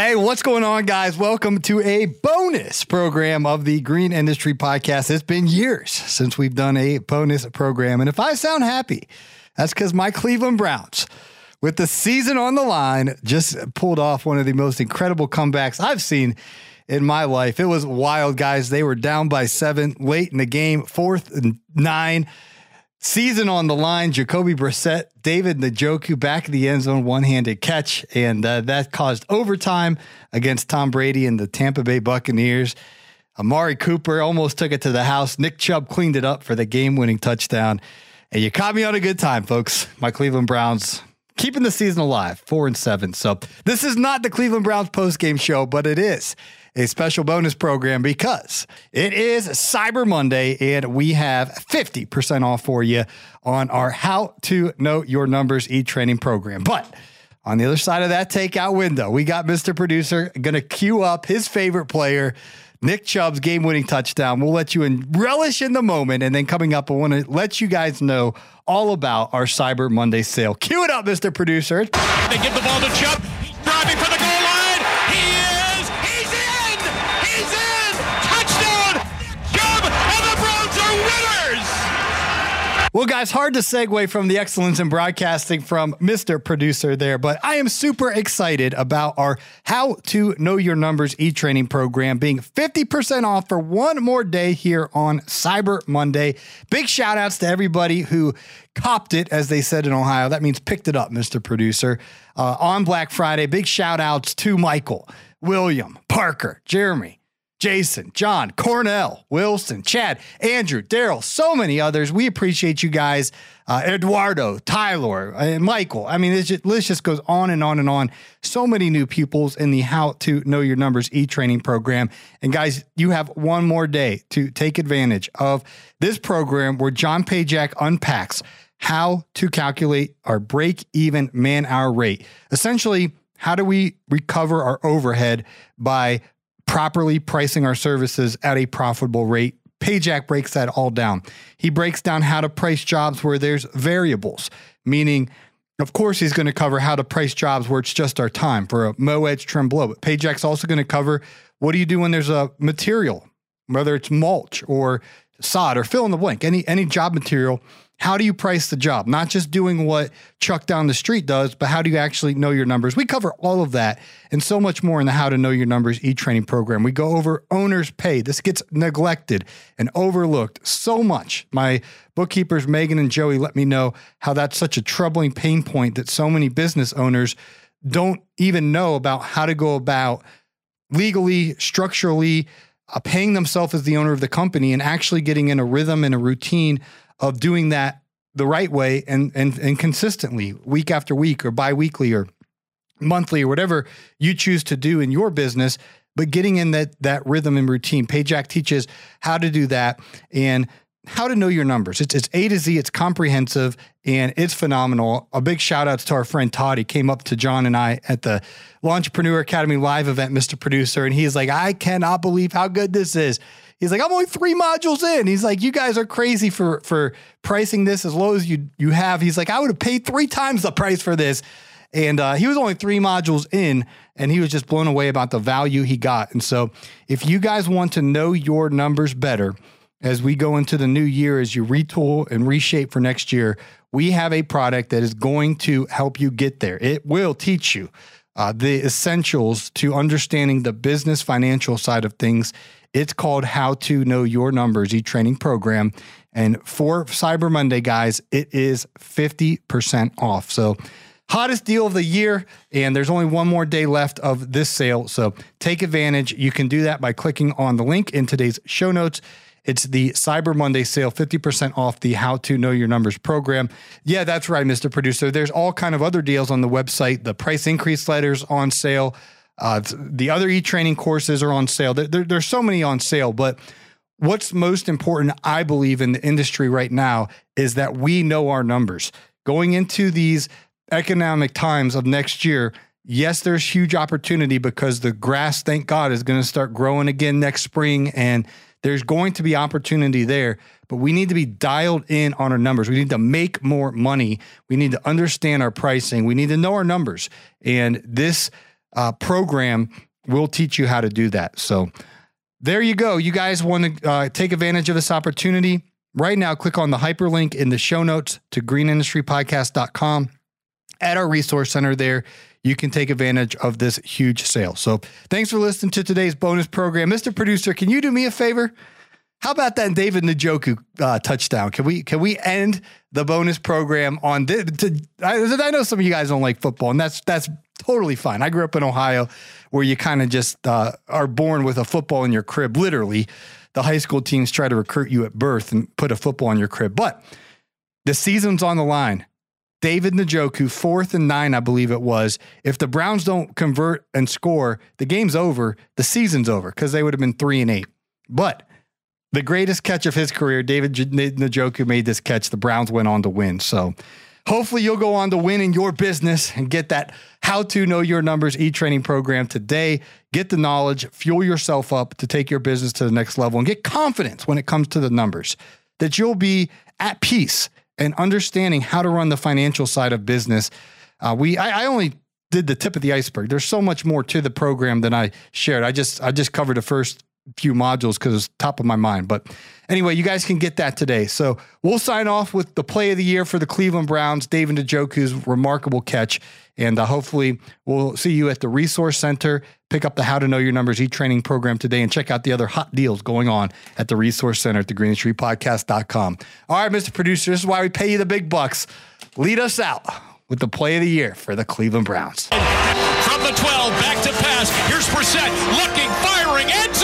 Hey, what's going on, guys? Welcome to a bonus program of the Green Industry Podcast. It's been years since we've done a bonus program. And if I sound happy, that's because my Cleveland Browns, with the season on the line, just pulled off one of the most incredible comebacks I've seen in my life. It was wild, guys. They were down by seven late in the game, fourth and nine. Season on the line, Jacoby Brissett, David Njoku back in the end zone, one handed catch, and uh, that caused overtime against Tom Brady and the Tampa Bay Buccaneers. Amari Cooper almost took it to the house. Nick Chubb cleaned it up for the game winning touchdown. And you caught me on a good time, folks. My Cleveland Browns keeping the season alive, four and seven. So this is not the Cleveland Browns post game show, but it is a special bonus program because it is Cyber Monday and we have 50% off for you on our How to Know Your Numbers e training program. But on the other side of that takeout window, we got Mr. Producer going to queue up his favorite player. Nick Chubb's game winning touchdown. We'll let you in, relish in the moment. And then coming up, I want to let you guys know all about our Cyber Monday sale. Cue it up, Mr. Producer. They give the ball to Chubb. He's driving for the goal Well, guys, hard to segue from the excellence in broadcasting from Mr. Producer there, but I am super excited about our How to Know Your Numbers e training program being 50% off for one more day here on Cyber Monday. Big shout outs to everybody who copped it, as they said in Ohio. That means picked it up, Mr. Producer, uh, on Black Friday. Big shout outs to Michael, William, Parker, Jeremy, Jason, John, Cornell, Wilson, Chad, Andrew, Daryl, so many others. We appreciate you guys. Uh, Eduardo, Tyler, and Michael. I mean, just, list just goes on and on and on. So many new pupils in the How to Know Your Numbers e training program. And guys, you have one more day to take advantage of this program where John Pajak unpacks how to calculate our break even man hour rate. Essentially, how do we recover our overhead by properly pricing our services at a profitable rate. Pajak breaks that all down. He breaks down how to price jobs where there's variables, meaning, of course, he's going to cover how to price jobs where it's just our time for a mow edge trim blow. But Pajak's also going to cover what do you do when there's a material, whether it's mulch or sod or fill in the blank, any any job material how do you price the job? Not just doing what Chuck down the street does, but how do you actually know your numbers? We cover all of that and so much more in the How to Know Your Numbers e training program. We go over owner's pay. This gets neglected and overlooked so much. My bookkeepers, Megan and Joey, let me know how that's such a troubling pain point that so many business owners don't even know about how to go about legally, structurally, uh, paying themselves as the owner of the company and actually getting in a rhythm and a routine of doing that the right way and and and consistently week after week or biweekly or monthly or whatever you choose to do in your business but getting in that that rhythm and routine. Pajak teaches how to do that and how to know your numbers. It's, it's a to z it's comprehensive and it's phenomenal. A big shout out to our friend todd he came up to john and i at the entrepreneur academy live event mr producer and he's like i cannot believe how good this is He's like, I'm only three modules in. He's like, you guys are crazy for for pricing this as low as you you have. He's like, I would have paid three times the price for this. And uh, he was only three modules in, and he was just blown away about the value he got. And so, if you guys want to know your numbers better as we go into the new year, as you retool and reshape for next year, we have a product that is going to help you get there. It will teach you uh, the essentials to understanding the business financial side of things it's called How to Know Your Numbers, e training program. And for Cyber Monday, guys, it is 50% off. So, hottest deal of the year. And there's only one more day left of this sale. So, take advantage. You can do that by clicking on the link in today's show notes. It's the Cyber Monday sale, 50% off the How to Know Your Numbers program. Yeah, that's right, Mr. Producer. There's all kind of other deals on the website. The price increase letters on sale. Uh, the other e-training courses are on sale. There, there, there's so many on sale, but what's most important, I believe, in the industry right now is that we know our numbers. Going into these economic times of next year, yes, there's huge opportunity because the grass, thank God, is going to start growing again next spring, and there's going to be opportunity there. But we need to be dialed in on our numbers. We need to make more money. We need to understand our pricing. We need to know our numbers. And this uh, program will teach you how to do that. So there you go. You guys want to uh, take advantage of this opportunity. Right now, click on the hyperlink in the show notes to greenindustrypodcast.com. At our resource center there, you can take advantage of this huge sale. So thanks for listening to today's bonus program. Mr. Producer, can you do me a favor? How about that David Njoku uh, touchdown? Can we can we end the bonus program on this? To, I, I, know some of you guys don't like football, and that's that's totally fine. I grew up in Ohio, where you kind of just uh, are born with a football in your crib. Literally, the high school teams try to recruit you at birth and put a football in your crib. But the season's on the line. David Njoku, fourth and nine, I believe it was. If the Browns don't convert and score, the game's over. The season's over because they would have been three and eight. But the greatest catch of his career, David Njoku made this catch. The Browns went on to win. So hopefully you'll go on to win in your business and get that how to know your numbers e-training program today. Get the knowledge, fuel yourself up to take your business to the next level and get confidence when it comes to the numbers that you'll be at peace and understanding how to run the financial side of business. Uh, we I, I only did the tip of the iceberg. There's so much more to the program than I shared. I just I just covered the first few modules because it's top of my mind. But anyway, you guys can get that today. So we'll sign off with the play of the year for the Cleveland Browns, David Njoku's remarkable catch. And uh, hopefully we'll see you at the Resource Center. Pick up the How to Know Your Numbers e-training program today and check out the other hot deals going on at the Resource Center at the greenindustrypodcast.com. All right, Mr. Producer, this is why we pay you the big bucks. Lead us out with the play of the year for the Cleveland Browns. From the 12, back to pass. Here's Brissett looking, firing, end